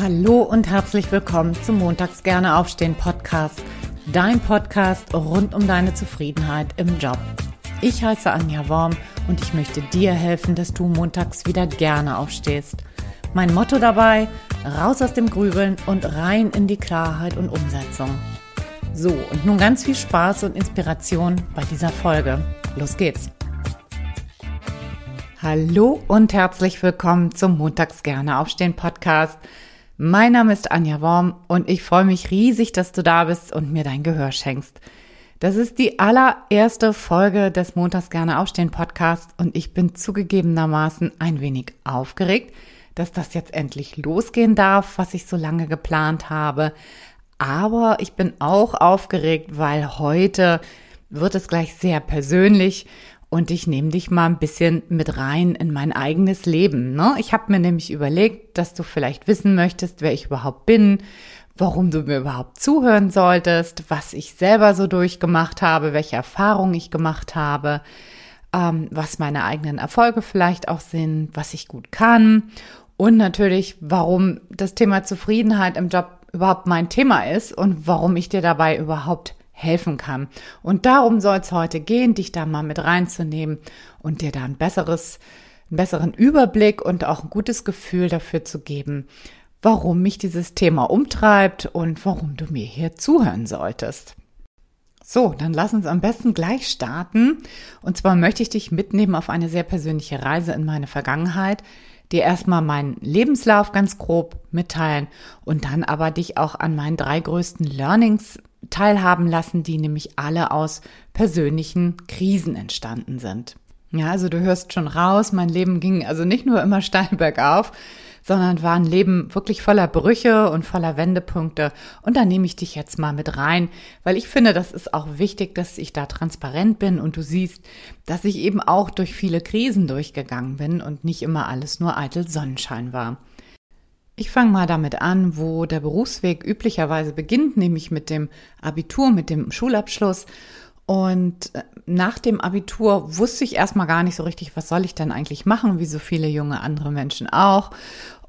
Hallo und herzlich willkommen zum Montags gerne aufstehen Podcast. Dein Podcast rund um deine Zufriedenheit im Job. Ich heiße Anja Worm und ich möchte dir helfen, dass du montags wieder gerne aufstehst. Mein Motto dabei, raus aus dem Grübeln und rein in die Klarheit und Umsetzung. So, und nun ganz viel Spaß und Inspiration bei dieser Folge. Los geht's! Hallo und herzlich willkommen zum Montags gerne aufstehen Podcast. Mein Name ist Anja Worm und ich freue mich riesig, dass du da bist und mir dein Gehör schenkst. Das ist die allererste Folge des Montags gerne aufstehen Podcast und ich bin zugegebenermaßen ein wenig aufgeregt, dass das jetzt endlich losgehen darf, was ich so lange geplant habe. Aber ich bin auch aufgeregt, weil heute wird es gleich sehr persönlich und ich nehme dich mal ein bisschen mit rein in mein eigenes Leben. Ne? Ich habe mir nämlich überlegt, dass du vielleicht wissen möchtest, wer ich überhaupt bin, warum du mir überhaupt zuhören solltest, was ich selber so durchgemacht habe, welche Erfahrungen ich gemacht habe, ähm, was meine eigenen Erfolge vielleicht auch sind, was ich gut kann und natürlich, warum das Thema Zufriedenheit im Job überhaupt mein Thema ist und warum ich dir dabei überhaupt helfen kann. Und darum soll es heute gehen, dich da mal mit reinzunehmen und dir da ein besseres, einen besseren Überblick und auch ein gutes Gefühl dafür zu geben, warum mich dieses Thema umtreibt und warum du mir hier zuhören solltest. So, dann lass uns am besten gleich starten. Und zwar möchte ich dich mitnehmen auf eine sehr persönliche Reise in meine Vergangenheit, dir erstmal meinen Lebenslauf ganz grob mitteilen und dann aber dich auch an meinen drei größten Learnings teilhaben lassen, die nämlich alle aus persönlichen Krisen entstanden sind. Ja, also du hörst schon raus, mein Leben ging also nicht nur immer steil bergauf, sondern war ein Leben wirklich voller Brüche und voller Wendepunkte. Und da nehme ich dich jetzt mal mit rein, weil ich finde, das ist auch wichtig, dass ich da transparent bin und du siehst, dass ich eben auch durch viele Krisen durchgegangen bin und nicht immer alles nur eitel Sonnenschein war. Ich fange mal damit an, wo der Berufsweg üblicherweise beginnt, nämlich mit dem Abitur, mit dem Schulabschluss. Und äh, nach dem Abitur wusste ich erstmal gar nicht so richtig, was soll ich denn eigentlich machen, wie so viele junge andere Menschen auch.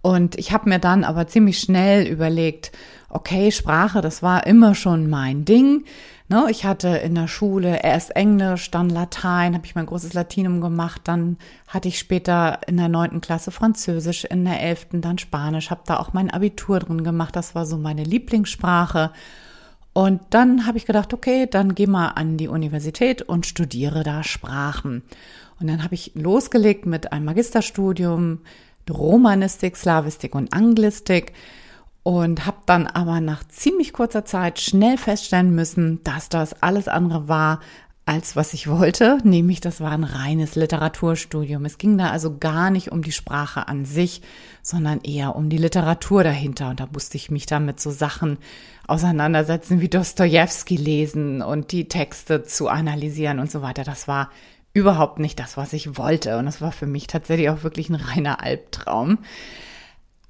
Und ich habe mir dann aber ziemlich schnell überlegt, okay, Sprache, das war immer schon mein Ding. Ne, ich hatte in der Schule erst Englisch, dann Latein, habe ich mein großes Latinum gemacht, dann hatte ich später in der neunten Klasse Französisch, in der elften dann Spanisch, habe da auch mein Abitur drin gemacht, das war so meine Lieblingssprache. Und dann habe ich gedacht, okay, dann geh mal an die Universität und studiere da Sprachen. Und dann habe ich losgelegt mit einem Magisterstudium Romanistik, Slavistik und Anglistik und habe dann aber nach ziemlich kurzer Zeit schnell feststellen müssen, dass das alles andere war als was ich wollte, nämlich das war ein reines Literaturstudium. Es ging da also gar nicht um die Sprache an sich, sondern eher um die Literatur dahinter. Und da musste ich mich dann mit so Sachen auseinandersetzen wie Dostoevsky lesen und die Texte zu analysieren und so weiter. Das war überhaupt nicht das, was ich wollte. Und das war für mich tatsächlich auch wirklich ein reiner Albtraum.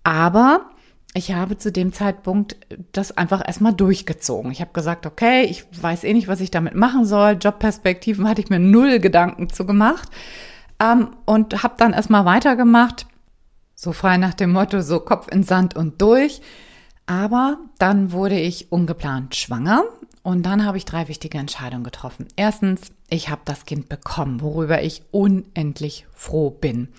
Aber ich habe zu dem Zeitpunkt das einfach erstmal durchgezogen. Ich habe gesagt, okay, ich weiß eh nicht, was ich damit machen soll. Jobperspektiven hatte ich mir null Gedanken zu gemacht ähm, und habe dann erstmal weitergemacht, so frei nach dem Motto, so Kopf in Sand und durch. Aber dann wurde ich ungeplant schwanger und dann habe ich drei wichtige Entscheidungen getroffen. Erstens, ich habe das Kind bekommen, worüber ich unendlich froh bin.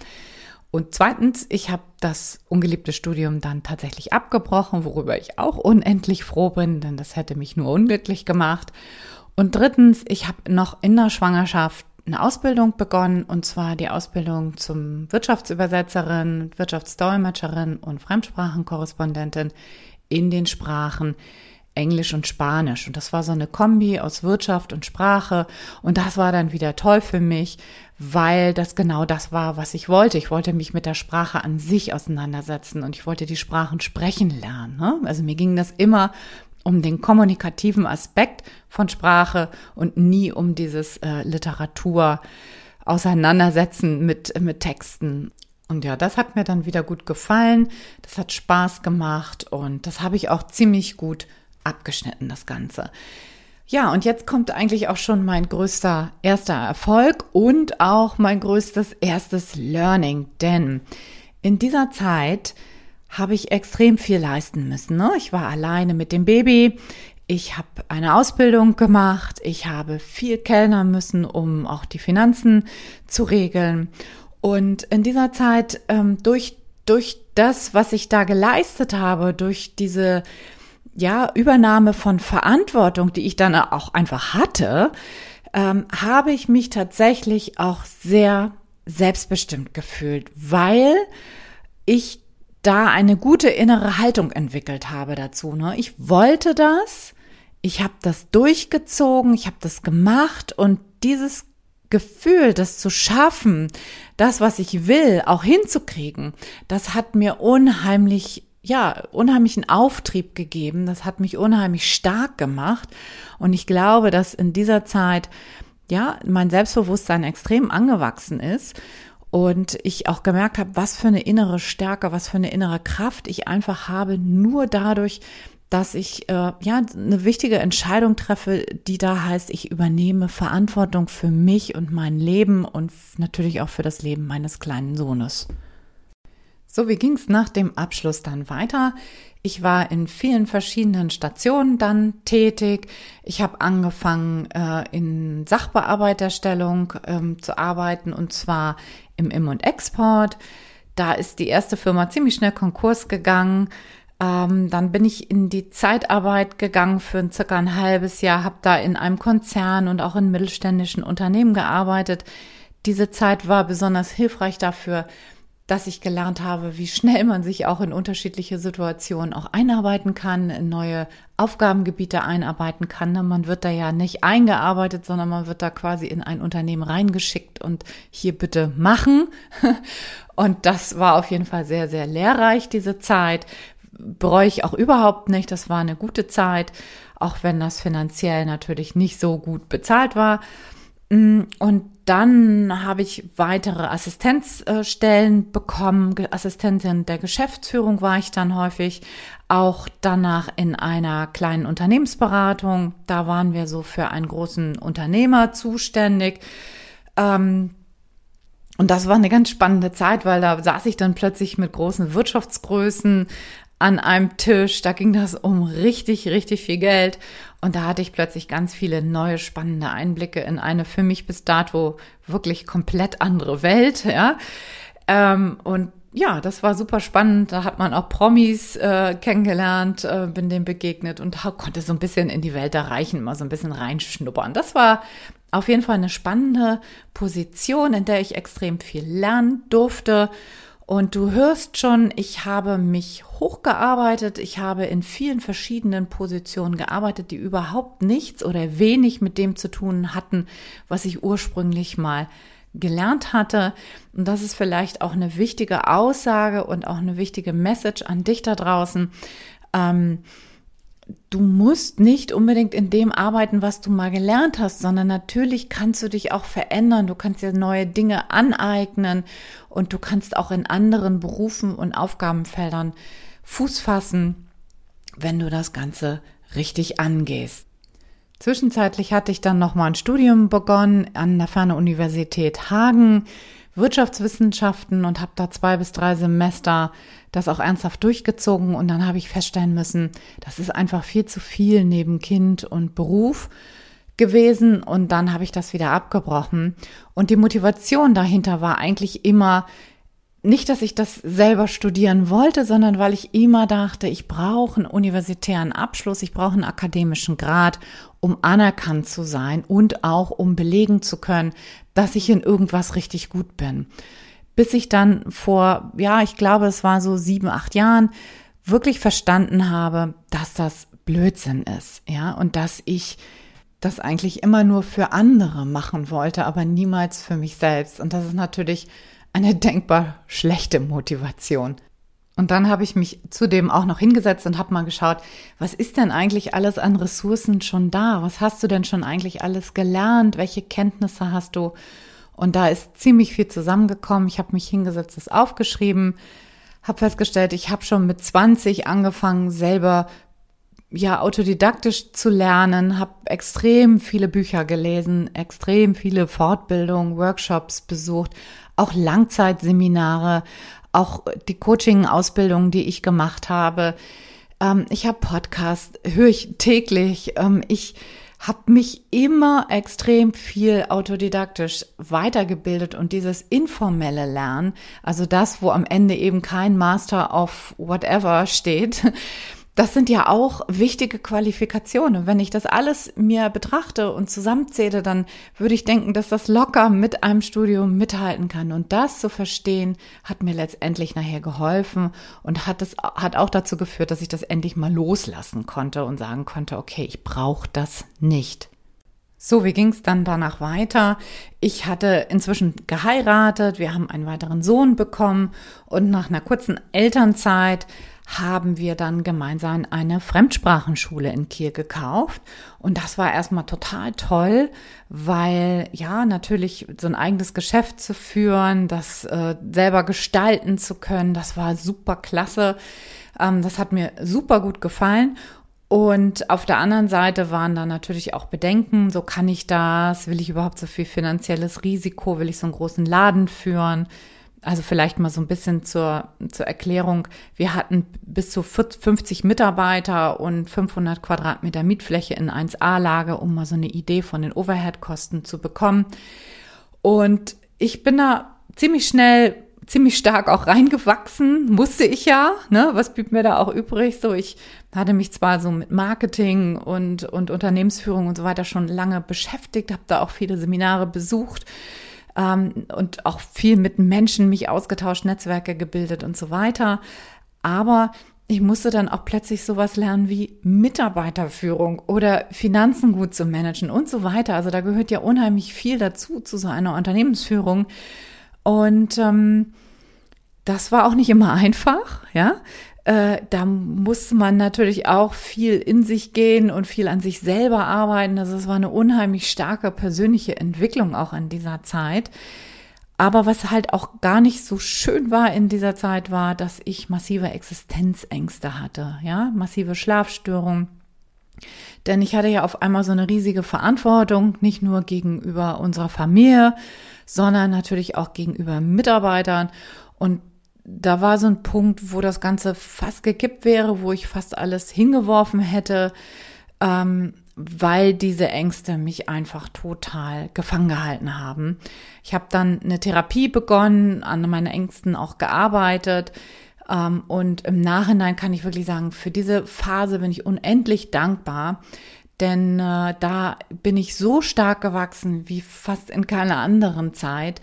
Und zweitens, ich habe das ungeliebte Studium dann tatsächlich abgebrochen, worüber ich auch unendlich froh bin, denn das hätte mich nur unglücklich gemacht. Und drittens, ich habe noch in der Schwangerschaft eine Ausbildung begonnen, und zwar die Ausbildung zum Wirtschaftsübersetzerin, Wirtschaftsdolmetscherin und Fremdsprachenkorrespondentin in den Sprachen Englisch und Spanisch. Und das war so eine Kombi aus Wirtschaft und Sprache. Und das war dann wieder toll für mich, weil das genau das war, was ich wollte. Ich wollte mich mit der Sprache an sich auseinandersetzen und ich wollte die Sprachen sprechen lernen. Ne? Also mir ging das immer um den kommunikativen Aspekt von Sprache und nie um dieses äh, Literatur auseinandersetzen mit, mit Texten. Und ja, das hat mir dann wieder gut gefallen. Das hat Spaß gemacht und das habe ich auch ziemlich gut abgeschnitten, das Ganze. Ja, und jetzt kommt eigentlich auch schon mein größter erster Erfolg und auch mein größtes erstes Learning, denn in dieser Zeit habe ich extrem viel leisten müssen. Ne? Ich war alleine mit dem Baby. Ich habe eine Ausbildung gemacht. Ich habe viel kellnern müssen, um auch die Finanzen zu regeln. Und in dieser Zeit ähm, durch durch das, was ich da geleistet habe, durch diese ja Übernahme von Verantwortung, die ich dann auch einfach hatte, ähm, habe ich mich tatsächlich auch sehr selbstbestimmt gefühlt, weil ich da eine gute innere Haltung entwickelt habe dazu. Ne? Ich wollte das, ich habe das durchgezogen, ich habe das gemacht und dieses Gefühl, das zu schaffen, das, was ich will, auch hinzukriegen, das hat mir unheimlich, ja, unheimlichen Auftrieb gegeben. Das hat mich unheimlich stark gemacht. Und ich glaube, dass in dieser Zeit, ja, mein Selbstbewusstsein extrem angewachsen ist und ich auch gemerkt habe, was für eine innere Stärke, was für eine innere Kraft ich einfach habe, nur dadurch, dass ich äh, ja eine wichtige Entscheidung treffe, die da heißt, ich übernehme Verantwortung für mich und mein Leben und natürlich auch für das Leben meines kleinen Sohnes. So, wie ging es nach dem Abschluss dann weiter? Ich war in vielen verschiedenen Stationen dann tätig. Ich habe angefangen, äh, in Sachbearbeiterstellung ähm, zu arbeiten und zwar im Im- und Export. Da ist die erste Firma ziemlich schnell Konkurs gegangen. Ähm, dann bin ich in die Zeitarbeit gegangen für circa ein halbes Jahr, habe da in einem Konzern und auch in mittelständischen Unternehmen gearbeitet. Diese Zeit war besonders hilfreich dafür, dass ich gelernt habe, wie schnell man sich auch in unterschiedliche Situationen auch einarbeiten kann, in neue Aufgabengebiete einarbeiten kann. Man wird da ja nicht eingearbeitet, sondern man wird da quasi in ein Unternehmen reingeschickt und hier bitte machen. Und das war auf jeden Fall sehr, sehr lehrreich, diese Zeit, bereue ich auch überhaupt nicht. Das war eine gute Zeit, auch wenn das finanziell natürlich nicht so gut bezahlt war. Mm, und dann habe ich weitere Assistenzstellen bekommen. Assistentin der Geschäftsführung war ich dann häufig. Auch danach in einer kleinen Unternehmensberatung. Da waren wir so für einen großen Unternehmer zuständig. Ähm, und das war eine ganz spannende Zeit, weil da saß ich dann plötzlich mit großen Wirtschaftsgrößen an einem Tisch. Da ging das um richtig, richtig viel Geld. Und da hatte ich plötzlich ganz viele neue spannende Einblicke in eine für mich bis dato wirklich komplett andere Welt. Ja. Ähm, und ja, das war super spannend. Da hat man auch Promis äh, kennengelernt, äh, bin dem begegnet und konnte so ein bisschen in die Welt erreichen, mal so ein bisschen reinschnuppern. Das war auf jeden Fall eine spannende Position, in der ich extrem viel lernen durfte und du hörst schon, ich habe mich hochgearbeitet. Ich habe in vielen verschiedenen Positionen gearbeitet, die überhaupt nichts oder wenig mit dem zu tun hatten, was ich ursprünglich mal gelernt hatte. Und das ist vielleicht auch eine wichtige Aussage und auch eine wichtige Message an dich da draußen. Ähm, du musst nicht unbedingt in dem arbeiten, was du mal gelernt hast, sondern natürlich kannst du dich auch verändern. Du kannst dir neue Dinge aneignen und du kannst auch in anderen Berufen und Aufgabenfeldern Fuß fassen, wenn du das Ganze richtig angehst. Zwischenzeitlich hatte ich dann noch mal ein Studium begonnen an der Ferne-Universität Hagen, Wirtschaftswissenschaften und habe da zwei bis drei Semester das auch ernsthaft durchgezogen. Und dann habe ich feststellen müssen, das ist einfach viel zu viel neben Kind und Beruf gewesen. Und dann habe ich das wieder abgebrochen. Und die Motivation dahinter war eigentlich immer nicht, dass ich das selber studieren wollte, sondern weil ich immer dachte, ich brauche einen universitären Abschluss, ich brauche einen akademischen Grad, um anerkannt zu sein und auch um belegen zu können, dass ich in irgendwas richtig gut bin bis ich dann vor, ja, ich glaube, es war so sieben, acht Jahren, wirklich verstanden habe, dass das Blödsinn ist, ja, und dass ich das eigentlich immer nur für andere machen wollte, aber niemals für mich selbst. Und das ist natürlich eine denkbar schlechte Motivation. Und dann habe ich mich zudem auch noch hingesetzt und habe mal geschaut, was ist denn eigentlich alles an Ressourcen schon da? Was hast du denn schon eigentlich alles gelernt? Welche Kenntnisse hast du? Und da ist ziemlich viel zusammengekommen. Ich habe mich hingesetzt, das aufgeschrieben, habe festgestellt, ich habe schon mit 20 angefangen, selber ja autodidaktisch zu lernen, habe extrem viele Bücher gelesen, extrem viele Fortbildungen, Workshops besucht, auch Langzeitseminare, auch die Coaching-Ausbildung, die ich gemacht habe. Ähm, ich habe Podcast, höre ich täglich. Ähm, ich habe mich immer extrem viel autodidaktisch weitergebildet und dieses informelle Lernen, also das, wo am Ende eben kein Master of whatever steht, das sind ja auch wichtige Qualifikationen. Wenn ich das alles mir betrachte und zusammenzähle, dann würde ich denken, dass das locker mit einem Studium mithalten kann. Und das zu verstehen, hat mir letztendlich nachher geholfen und hat es hat auch dazu geführt, dass ich das endlich mal loslassen konnte und sagen konnte, okay, ich brauche das nicht. So, wie ging es dann danach weiter? Ich hatte inzwischen geheiratet, wir haben einen weiteren Sohn bekommen und nach einer kurzen Elternzeit haben wir dann gemeinsam eine Fremdsprachenschule in Kiel gekauft. Und das war erstmal total toll, weil ja, natürlich so ein eigenes Geschäft zu führen, das äh, selber gestalten zu können, das war super klasse. Ähm, das hat mir super gut gefallen. Und auf der anderen Seite waren da natürlich auch Bedenken, so kann ich das, will ich überhaupt so viel finanzielles Risiko, will ich so einen großen Laden führen? Also vielleicht mal so ein bisschen zur, zur Erklärung. Wir hatten bis zu 50 Mitarbeiter und 500 Quadratmeter Mietfläche in 1A-Lage, um mal so eine Idee von den Overhead-Kosten zu bekommen. Und ich bin da ziemlich schnell, ziemlich stark auch reingewachsen, musste ich ja, ne? Was blieb mir da auch übrig? So, ich hatte mich zwar so mit Marketing und, und Unternehmensführung und so weiter schon lange beschäftigt, habe da auch viele Seminare besucht ähm, und auch viel mit Menschen mich ausgetauscht, Netzwerke gebildet und so weiter. Aber ich musste dann auch plötzlich sowas lernen wie Mitarbeiterführung oder Finanzen gut zu managen und so weiter. Also da gehört ja unheimlich viel dazu, zu so einer Unternehmensführung. Und ähm, das war auch nicht immer einfach, ja äh, da muss man natürlich auch viel in sich gehen und viel an sich selber arbeiten. Also es war eine unheimlich starke persönliche Entwicklung auch in dieser Zeit. Aber was halt auch gar nicht so schön war in dieser Zeit war, dass ich massive Existenzängste hatte, ja, massive Schlafstörungen. Denn ich hatte ja auf einmal so eine riesige Verantwortung, nicht nur gegenüber unserer Familie, sondern natürlich auch gegenüber Mitarbeitern. Und da war so ein Punkt, wo das Ganze fast gekippt wäre, wo ich fast alles hingeworfen hätte, ähm, weil diese Ängste mich einfach total gefangen gehalten haben. Ich habe dann eine Therapie begonnen, an meinen Ängsten auch gearbeitet. Ähm, und im Nachhinein kann ich wirklich sagen, für diese Phase bin ich unendlich dankbar, denn äh, da bin ich so stark gewachsen wie fast in keiner anderen Zeit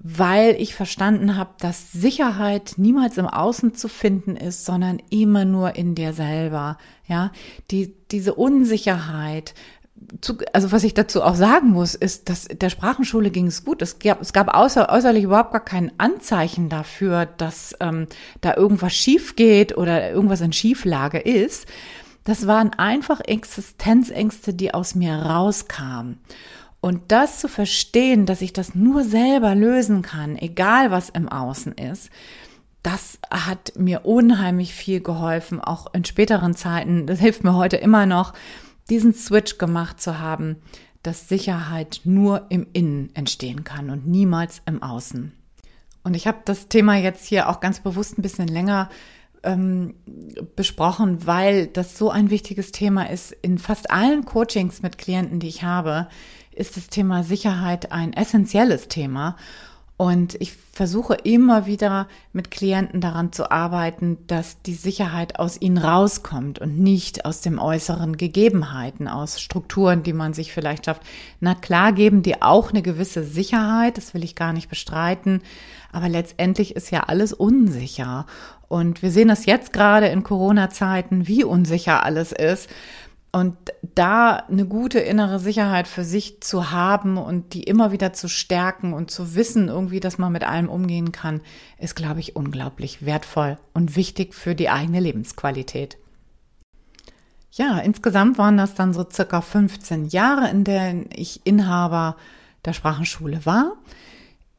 weil ich verstanden habe, dass Sicherheit niemals im Außen zu finden ist, sondern immer nur in dir selber. Ja, die, diese Unsicherheit, zu, also was ich dazu auch sagen muss, ist, dass der Sprachenschule ging es gut. Es gab, es gab außer, äußerlich überhaupt gar kein Anzeichen dafür, dass ähm, da irgendwas schief geht oder irgendwas in Schieflage ist. Das waren einfach Existenzängste, die aus mir rauskamen. Und das zu verstehen, dass ich das nur selber lösen kann, egal was im Außen ist, das hat mir unheimlich viel geholfen, auch in späteren Zeiten. Das hilft mir heute immer noch, diesen Switch gemacht zu haben, dass Sicherheit nur im Innen entstehen kann und niemals im Außen. Und ich habe das Thema jetzt hier auch ganz bewusst ein bisschen länger ähm, besprochen, weil das so ein wichtiges Thema ist. In fast allen Coachings mit Klienten, die ich habe, ist das Thema Sicherheit ein essentielles Thema. Und ich versuche immer wieder mit Klienten daran zu arbeiten, dass die Sicherheit aus ihnen rauskommt und nicht aus dem äußeren Gegebenheiten, aus Strukturen, die man sich vielleicht schafft. Na klar geben die auch eine gewisse Sicherheit, das will ich gar nicht bestreiten, aber letztendlich ist ja alles unsicher. Und wir sehen das jetzt gerade in Corona-Zeiten, wie unsicher alles ist. Und da eine gute innere Sicherheit für sich zu haben und die immer wieder zu stärken und zu wissen, irgendwie, dass man mit allem umgehen kann, ist, glaube ich, unglaublich wertvoll und wichtig für die eigene Lebensqualität. Ja, insgesamt waren das dann so circa 15 Jahre, in denen ich Inhaber der Sprachenschule war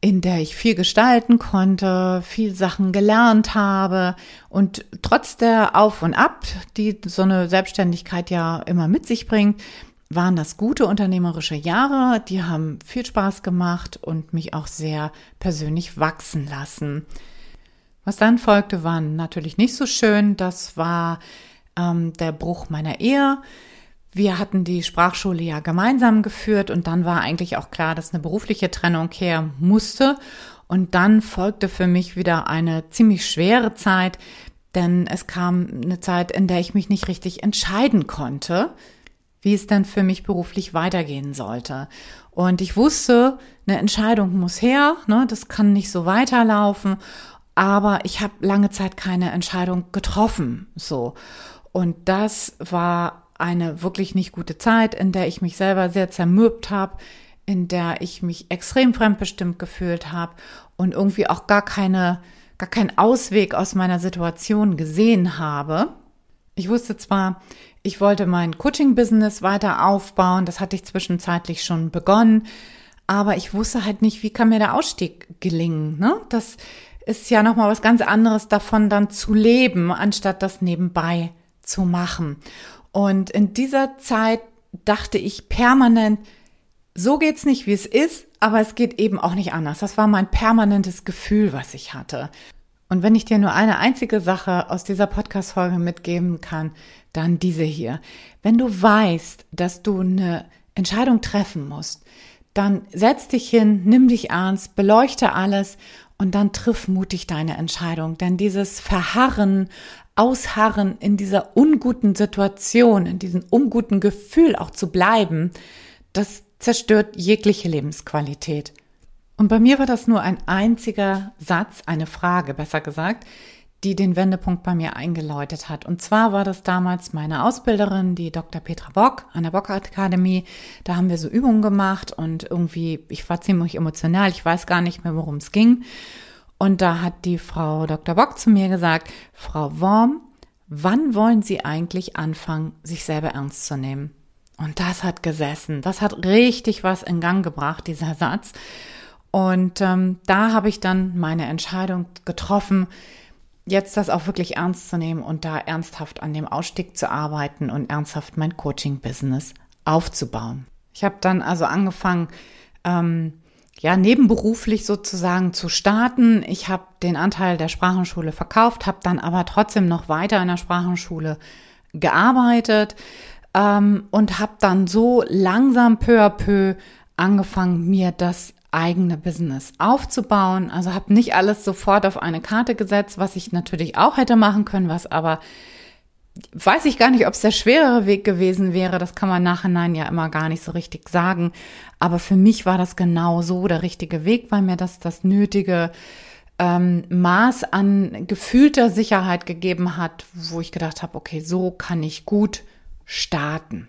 in der ich viel gestalten konnte, viel Sachen gelernt habe und trotz der Auf und Ab, die so eine Selbstständigkeit ja immer mit sich bringt, waren das gute unternehmerische Jahre, die haben viel Spaß gemacht und mich auch sehr persönlich wachsen lassen. Was dann folgte, war natürlich nicht so schön. Das war ähm, der Bruch meiner Ehe. Wir hatten die Sprachschule ja gemeinsam geführt und dann war eigentlich auch klar, dass eine berufliche Trennung her musste. Und dann folgte für mich wieder eine ziemlich schwere Zeit, denn es kam eine Zeit, in der ich mich nicht richtig entscheiden konnte, wie es dann für mich beruflich weitergehen sollte. Und ich wusste, eine Entscheidung muss her, ne, das kann nicht so weiterlaufen aber ich habe lange Zeit keine Entscheidung getroffen, so. Und das war eine wirklich nicht gute Zeit, in der ich mich selber sehr zermürbt habe, in der ich mich extrem fremdbestimmt gefühlt habe und irgendwie auch gar keine, gar keinen Ausweg aus meiner Situation gesehen habe. Ich wusste zwar, ich wollte mein Coaching-Business weiter aufbauen, das hatte ich zwischenzeitlich schon begonnen, aber ich wusste halt nicht, wie kann mir der Ausstieg gelingen. Ne? Das, ist ja nochmal was ganz anderes davon dann zu leben, anstatt das nebenbei zu machen. Und in dieser Zeit dachte ich permanent, so geht's nicht, wie es ist, aber es geht eben auch nicht anders. Das war mein permanentes Gefühl, was ich hatte. Und wenn ich dir nur eine einzige Sache aus dieser Podcast-Folge mitgeben kann, dann diese hier. Wenn du weißt, dass du eine Entscheidung treffen musst, dann setz dich hin, nimm dich ernst, beleuchte alles und dann triff mutig deine Entscheidung. Denn dieses Verharren, Ausharren in dieser unguten Situation, in diesem unguten Gefühl auch zu bleiben, das zerstört jegliche Lebensqualität. Und bei mir war das nur ein einziger Satz, eine Frage, besser gesagt, die den Wendepunkt bei mir eingeläutet hat. Und zwar war das damals meine Ausbilderin, die Dr. Petra Bock an der Bock Akademie. Da haben wir so Übungen gemacht und irgendwie, ich war ziemlich emotional, ich weiß gar nicht mehr, worum es ging. Und da hat die Frau Dr. Bock zu mir gesagt, Frau Worm, wann wollen Sie eigentlich anfangen, sich selber ernst zu nehmen? Und das hat gesessen. Das hat richtig was in Gang gebracht, dieser Satz. Und ähm, da habe ich dann meine Entscheidung getroffen, jetzt das auch wirklich ernst zu nehmen und da ernsthaft an dem Ausstieg zu arbeiten und ernsthaft mein Coaching-Business aufzubauen. Ich habe dann also angefangen, ähm, ja, nebenberuflich sozusagen zu starten. Ich habe den Anteil der Sprachenschule verkauft, habe dann aber trotzdem noch weiter in der Sprachenschule gearbeitet ähm, und habe dann so langsam peu à peu angefangen, mir das eigene Business aufzubauen. Also habe nicht alles sofort auf eine Karte gesetzt, was ich natürlich auch hätte machen können, was aber weiß ich gar nicht, ob es der schwerere Weg gewesen wäre. Das kann man nachhinein ja immer gar nicht so richtig sagen. Aber für mich war das genau so der richtige Weg, weil mir das das nötige ähm, Maß an gefühlter Sicherheit gegeben hat, wo ich gedacht habe, okay, so kann ich gut starten.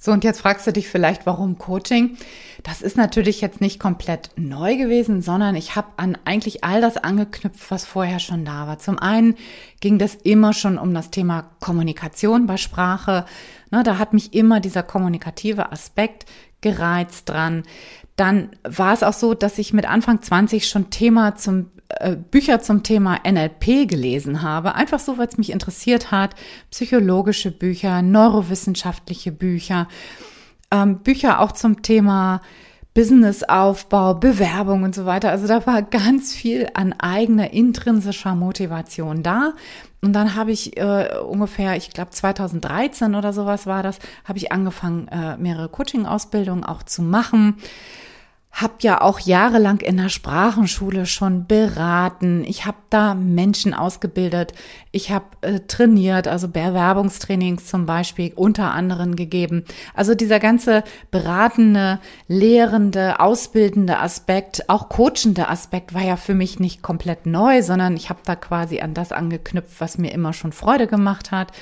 So, und jetzt fragst du dich vielleicht, warum Coaching? Das ist natürlich jetzt nicht komplett neu gewesen, sondern ich habe an eigentlich all das angeknüpft, was vorher schon da war. Zum einen ging das immer schon um das Thema Kommunikation bei Sprache. Ne, da hat mich immer dieser kommunikative Aspekt gereizt dran. Dann war es auch so, dass ich mit Anfang 20 schon Thema zum äh, Bücher zum Thema NLP gelesen habe, einfach so, weil es mich interessiert hat, psychologische Bücher, neurowissenschaftliche Bücher, ähm, Bücher auch zum Thema Businessaufbau, Bewerbung und so weiter. Also da war ganz viel an eigener intrinsischer Motivation da. Und dann habe ich äh, ungefähr, ich glaube 2013 oder sowas war das, habe ich angefangen, äh, mehrere Coaching-Ausbildungen auch zu machen habe ja auch jahrelang in der Sprachenschule schon beraten. Ich habe da Menschen ausgebildet. Ich habe äh, trainiert, also Bewerbungstrainings zum Beispiel unter anderem gegeben. Also dieser ganze beratende, lehrende, ausbildende Aspekt, auch coachende Aspekt war ja für mich nicht komplett neu, sondern ich habe da quasi an das angeknüpft, was mir immer schon Freude gemacht hat.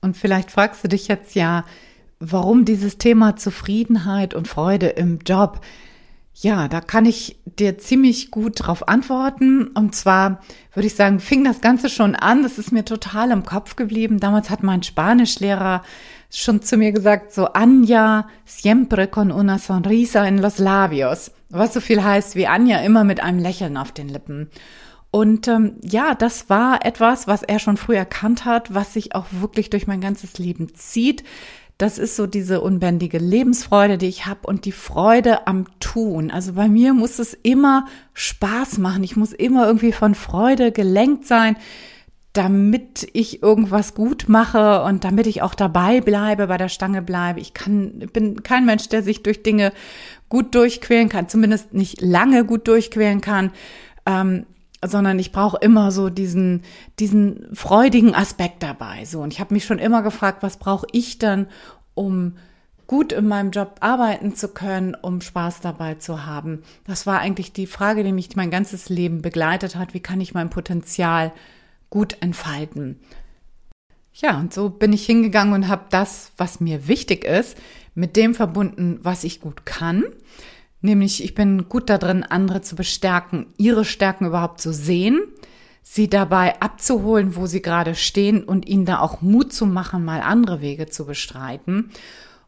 Und vielleicht fragst du dich jetzt ja, warum dieses Thema Zufriedenheit und Freude im Job ja, da kann ich dir ziemlich gut drauf antworten. Und zwar würde ich sagen, fing das Ganze schon an. Das ist mir total im Kopf geblieben. Damals hat mein Spanischlehrer schon zu mir gesagt, so Anja, siempre con una sonrisa en los labios. Was so viel heißt wie Anja immer mit einem Lächeln auf den Lippen. Und ähm, ja, das war etwas, was er schon früh erkannt hat, was sich auch wirklich durch mein ganzes Leben zieht das ist so diese unbändige Lebensfreude, die ich habe und die Freude am Tun. Also bei mir muss es immer Spaß machen. Ich muss immer irgendwie von Freude gelenkt sein, damit ich irgendwas gut mache und damit ich auch dabei bleibe, bei der Stange bleibe. Ich kann, bin kein Mensch, der sich durch Dinge gut durchquälen kann, zumindest nicht lange gut durchquälen kann. Ähm, sondern ich brauche immer so diesen diesen freudigen Aspekt dabei so und ich habe mich schon immer gefragt, was brauche ich dann, um gut in meinem Job arbeiten zu können, um Spaß dabei zu haben. Das war eigentlich die Frage, die mich mein ganzes Leben begleitet hat, wie kann ich mein Potenzial gut entfalten? Ja, und so bin ich hingegangen und habe das, was mir wichtig ist, mit dem verbunden, was ich gut kann Nämlich, ich bin gut darin, andere zu bestärken, ihre Stärken überhaupt zu sehen, sie dabei abzuholen, wo sie gerade stehen und ihnen da auch Mut zu machen, mal andere Wege zu bestreiten.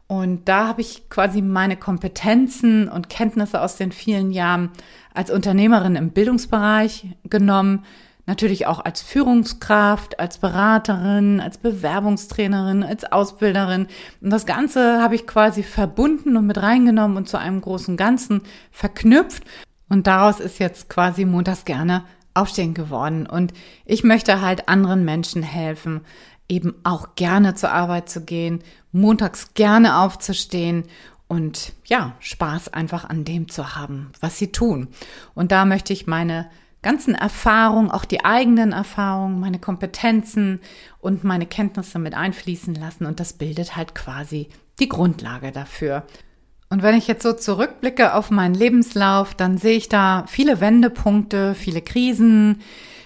Und da habe ich quasi meine Kompetenzen und Kenntnisse aus den vielen Jahren als Unternehmerin im Bildungsbereich genommen, Natürlich auch als Führungskraft, als Beraterin, als Bewerbungstrainerin, als Ausbilderin. Und das Ganze habe ich quasi verbunden und mit reingenommen und zu einem großen Ganzen verknüpft. Und daraus ist jetzt quasi montags gerne aufstehen geworden. Und ich möchte halt anderen Menschen helfen, eben auch gerne zur Arbeit zu gehen, montags gerne aufzustehen und ja, Spaß einfach an dem zu haben, was sie tun. Und da möchte ich meine ganzen Erfahrungen, auch die eigenen Erfahrungen, meine Kompetenzen und meine Kenntnisse mit einfließen lassen. Und das bildet halt quasi die Grundlage dafür. Und wenn ich jetzt so zurückblicke auf meinen Lebenslauf, dann sehe ich da viele Wendepunkte, viele Krisen,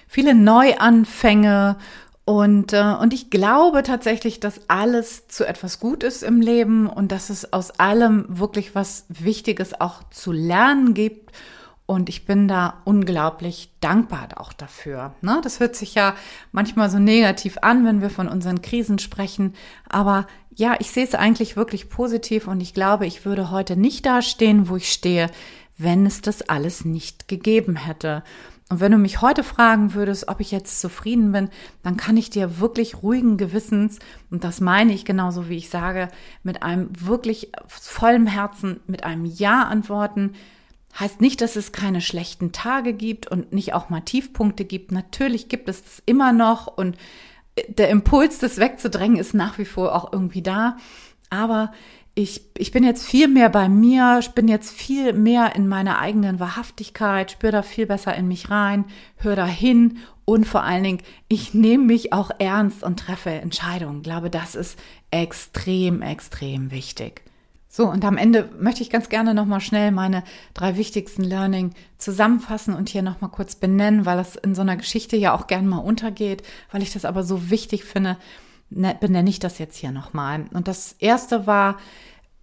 viele Neuanfänge. Und, äh, und ich glaube tatsächlich, dass alles zu etwas gut ist im Leben und dass es aus allem wirklich was Wichtiges auch zu lernen gibt und ich bin da unglaublich dankbar auch dafür. Ne? Das hört sich ja manchmal so negativ an, wenn wir von unseren Krisen sprechen. Aber ja, ich sehe es eigentlich wirklich positiv und ich glaube, ich würde heute nicht dastehen, wo ich stehe, wenn es das alles nicht gegeben hätte. Und wenn du mich heute fragen würdest, ob ich jetzt zufrieden bin, dann kann ich dir wirklich ruhigen Gewissens, und das meine ich genauso wie ich sage, mit einem wirklich vollem Herzen, mit einem Ja antworten, Heißt nicht, dass es keine schlechten Tage gibt und nicht auch mal Tiefpunkte gibt. Natürlich gibt es das immer noch und äh, der Impuls, das wegzudrängen, ist nach wie vor auch irgendwie da. Aber ich, ich bin jetzt viel mehr bei mir, ich bin jetzt viel mehr in meiner eigenen Wahrhaftigkeit, spüre da viel besser in mich rein, höre da hin und vor allen Dingen, ich nehme mich auch ernst und treffe Entscheidungen. Ich glaube, das ist extrem, extrem wichtig. So, und am Ende möchte ich ganz gerne nochmal schnell meine drei wichtigsten Learning zusammenfassen und hier nochmal kurz benennen, weil das in so einer Geschichte ja auch gern mal untergeht, weil ich das aber so wichtig finde, ne, benenne ich das jetzt hier nochmal. Und das erste war,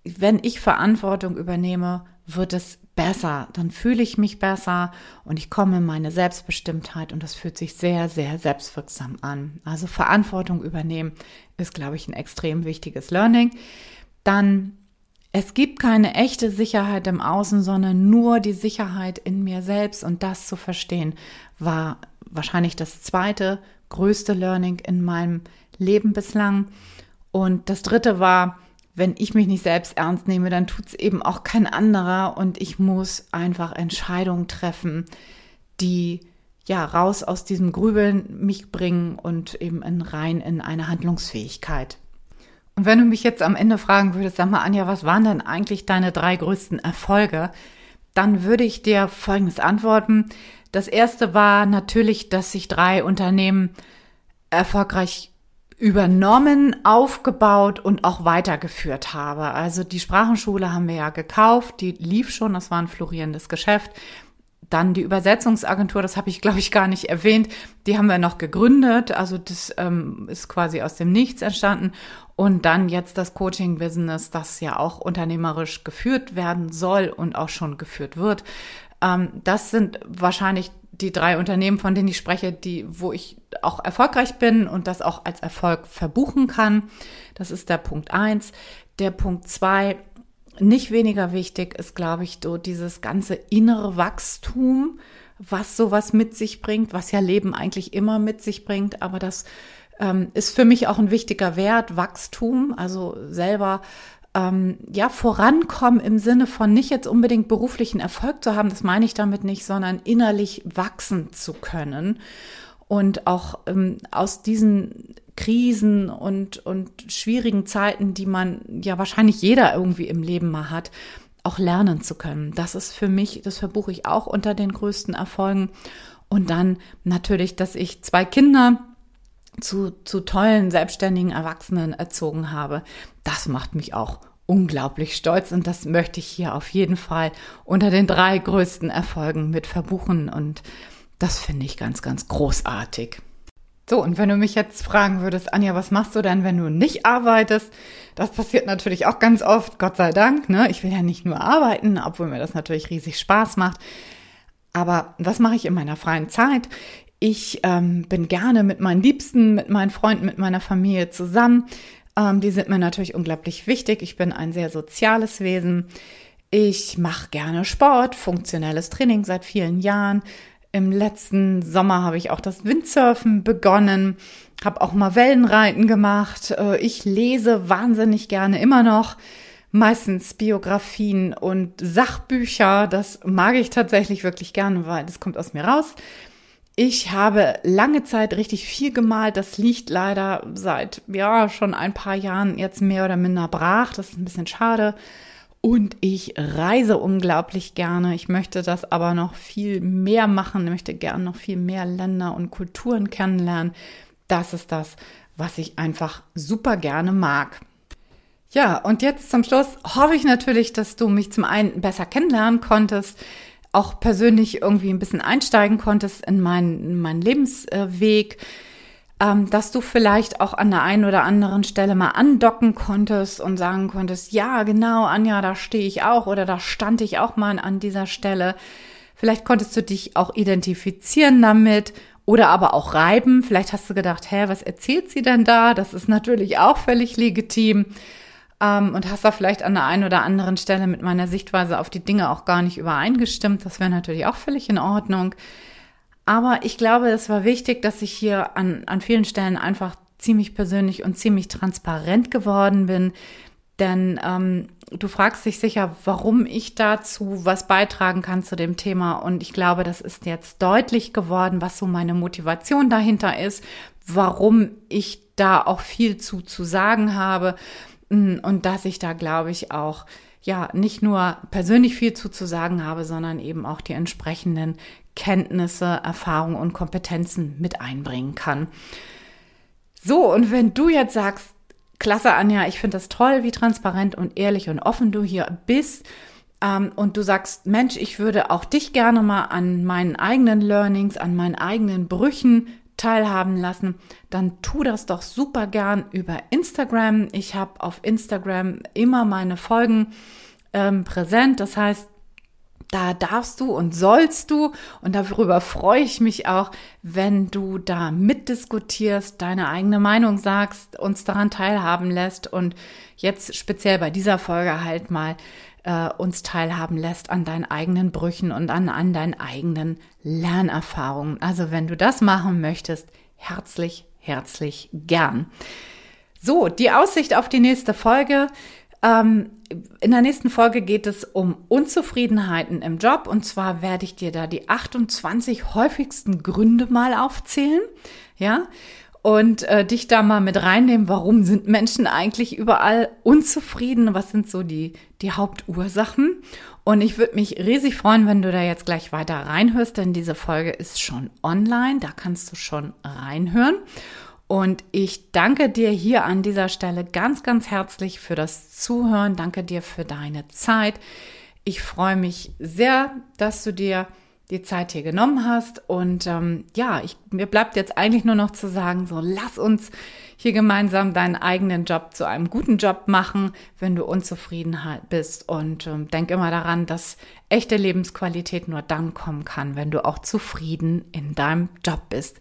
wenn ich Verantwortung übernehme, wird es besser, dann fühle ich mich besser und ich komme in meine Selbstbestimmtheit und das fühlt sich sehr, sehr selbstwirksam an. Also Verantwortung übernehmen ist, glaube ich, ein extrem wichtiges Learning. Dann es gibt keine echte Sicherheit im Außen, sondern nur die Sicherheit in mir selbst. Und das zu verstehen, war wahrscheinlich das zweite größte Learning in meinem Leben bislang. Und das dritte war, wenn ich mich nicht selbst ernst nehme, dann tut es eben auch kein anderer. Und ich muss einfach Entscheidungen treffen, die ja raus aus diesem Grübeln mich bringen und eben in rein in eine Handlungsfähigkeit. Und wenn du mich jetzt am Ende fragen würdest, sag mal, Anja, was waren denn eigentlich deine drei größten Erfolge? Dann würde ich dir Folgendes antworten. Das erste war natürlich, dass ich drei Unternehmen erfolgreich übernommen, aufgebaut und auch weitergeführt habe. Also die Sprachenschule haben wir ja gekauft, die lief schon, das war ein florierendes Geschäft. Dann die Übersetzungsagentur, das habe ich, glaube ich, gar nicht erwähnt, die haben wir noch gegründet. Also das ähm, ist quasi aus dem Nichts entstanden. Und dann jetzt das Coaching-Business, das ja auch unternehmerisch geführt werden soll und auch schon geführt wird. Ähm, das sind wahrscheinlich die drei Unternehmen, von denen ich spreche, die, wo ich auch erfolgreich bin und das auch als Erfolg verbuchen kann. Das ist der Punkt eins. Der Punkt zwei, nicht weniger wichtig, ist, glaube ich, so dieses ganze innere Wachstum, was sowas mit sich bringt, was ja Leben eigentlich immer mit sich bringt, aber das ähm, ist für mich auch ein wichtiger Wert, Wachstum, also selber ähm, ja vorankommen im Sinne von nicht jetzt unbedingt beruflichen Erfolg zu haben, das meine ich damit nicht, sondern innerlich wachsen zu können und auch ähm, aus diesen Krisen und, und schwierigen Zeiten, die man ja wahrscheinlich jeder irgendwie im Leben mal hat, auch lernen zu können. Das ist für mich, das verbuche ich auch unter den größten Erfolgen. Und dann natürlich, dass ich zwei Kinder zu, zu tollen, selbstständigen Erwachsenen erzogen habe. Das macht mich auch unglaublich stolz und das möchte ich hier auf jeden Fall unter den drei größten Erfolgen mit verbuchen und das finde ich ganz, ganz großartig. So, und wenn du mich jetzt fragen würdest, Anja, was machst du denn, wenn du nicht arbeitest? Das passiert natürlich auch ganz oft, Gott sei Dank. Ne? Ich will ja nicht nur arbeiten, obwohl mir das natürlich riesig Spaß macht. Aber was mache ich in meiner freien Zeit? Ich ähm, bin gerne mit meinen Liebsten, mit meinen Freunden, mit meiner Familie zusammen. Ähm, die sind mir natürlich unglaublich wichtig. Ich bin ein sehr soziales Wesen. Ich mache gerne Sport, funktionelles Training seit vielen Jahren. Im letzten Sommer habe ich auch das Windsurfen begonnen, habe auch mal Wellenreiten gemacht. Äh, ich lese wahnsinnig gerne immer noch, meistens Biografien und Sachbücher. Das mag ich tatsächlich wirklich gerne, weil das kommt aus mir raus. Ich habe lange Zeit richtig viel gemalt. Das liegt leider seit ja schon ein paar Jahren jetzt mehr oder minder brach. Das ist ein bisschen schade. Und ich reise unglaublich gerne. Ich möchte das aber noch viel mehr machen. Ich möchte gerne noch viel mehr Länder und Kulturen kennenlernen. Das ist das, was ich einfach super gerne mag. Ja, und jetzt zum Schluss hoffe ich natürlich, dass du mich zum einen besser kennenlernen konntest, auch persönlich irgendwie ein bisschen einsteigen konntest in meinen, in meinen Lebensweg ähm, dass du vielleicht auch an der einen oder anderen Stelle mal andocken konntest und sagen konntest, ja, genau, Anja, da stehe ich auch oder da stand ich auch mal an dieser Stelle. Vielleicht konntest du dich auch identifizieren damit oder aber auch reiben. Vielleicht hast du gedacht, hä, was erzählt sie denn da? Das ist natürlich auch völlig legitim. Ähm, und hast da vielleicht an der einen oder anderen Stelle mit meiner Sichtweise auf die Dinge auch gar nicht übereingestimmt. Das wäre natürlich auch völlig in Ordnung. Aber ich glaube, es war wichtig, dass ich hier an, an vielen Stellen einfach ziemlich persönlich und ziemlich transparent geworden bin. Denn ähm, du fragst dich sicher, warum ich dazu was beitragen kann zu dem Thema. Und ich glaube, das ist jetzt deutlich geworden, was so meine Motivation dahinter ist, warum ich da auch viel zu, zu sagen habe. Mm, und dass ich da, glaube ich, auch ja nicht nur persönlich viel zu, zu sagen habe, sondern eben auch die entsprechenden Kenntnisse, Erfahrungen und Kompetenzen mit einbringen kann. So, und wenn du jetzt sagst, klasse Anja, ich finde das toll, wie transparent und ehrlich und offen du hier bist, ähm, und du sagst, Mensch, ich würde auch dich gerne mal an meinen eigenen Learnings, an meinen eigenen Brüchen teilhaben lassen, dann tu das doch super gern über Instagram. Ich habe auf Instagram immer meine Folgen ähm, präsent. Das heißt, da darfst du und sollst du, und darüber freue ich mich auch, wenn du da mitdiskutierst, deine eigene Meinung sagst, uns daran teilhaben lässt und jetzt speziell bei dieser Folge halt mal äh, uns teilhaben lässt an deinen eigenen Brüchen und an, an deinen eigenen Lernerfahrungen. Also wenn du das machen möchtest, herzlich, herzlich gern. So, die Aussicht auf die nächste Folge. Ähm, in der nächsten Folge geht es um Unzufriedenheiten im Job und zwar werde ich dir da die 28 häufigsten Gründe mal aufzählen, ja, und äh, dich da mal mit reinnehmen, warum sind Menschen eigentlich überall unzufrieden, was sind so die, die Hauptursachen. Und ich würde mich riesig freuen, wenn du da jetzt gleich weiter reinhörst, denn diese Folge ist schon online, da kannst du schon reinhören. Und ich danke dir hier an dieser Stelle ganz, ganz herzlich für das Zuhören. Danke dir für deine Zeit. Ich freue mich sehr, dass du dir die Zeit hier genommen hast. Und ähm, ja, ich, mir bleibt jetzt eigentlich nur noch zu sagen, so lass uns hier gemeinsam deinen eigenen Job zu einem guten Job machen, wenn du unzufrieden bist. Und ähm, denk immer daran, dass echte Lebensqualität nur dann kommen kann, wenn du auch zufrieden in deinem Job bist.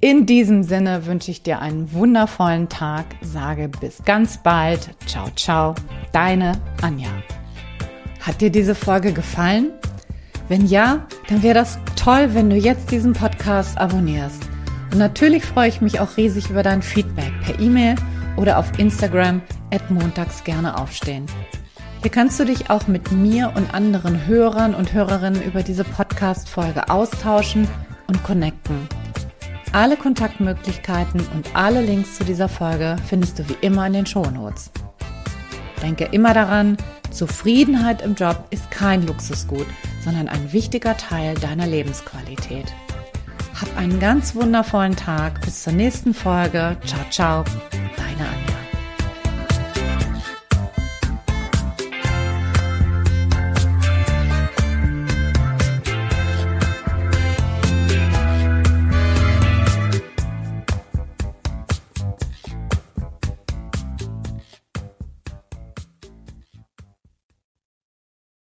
In diesem Sinne wünsche ich dir einen wundervollen Tag, sage bis ganz bald. Ciao, ciao, deine Anja. Hat dir diese Folge gefallen? Wenn ja, dann wäre das toll, wenn du jetzt diesen Podcast abonnierst. Und natürlich freue ich mich auch riesig über dein Feedback per E-Mail oder auf Instagram at montags gerne aufstehen. Hier kannst du dich auch mit mir und anderen Hörern und Hörerinnen über diese Podcast-Folge austauschen und connecten. Alle Kontaktmöglichkeiten und alle Links zu dieser Folge findest du wie immer in den Shownotes. Denke immer daran, Zufriedenheit im Job ist kein Luxusgut, sondern ein wichtiger Teil deiner Lebensqualität. Hab einen ganz wundervollen Tag. Bis zur nächsten Folge. Ciao, ciao. Deine Anja.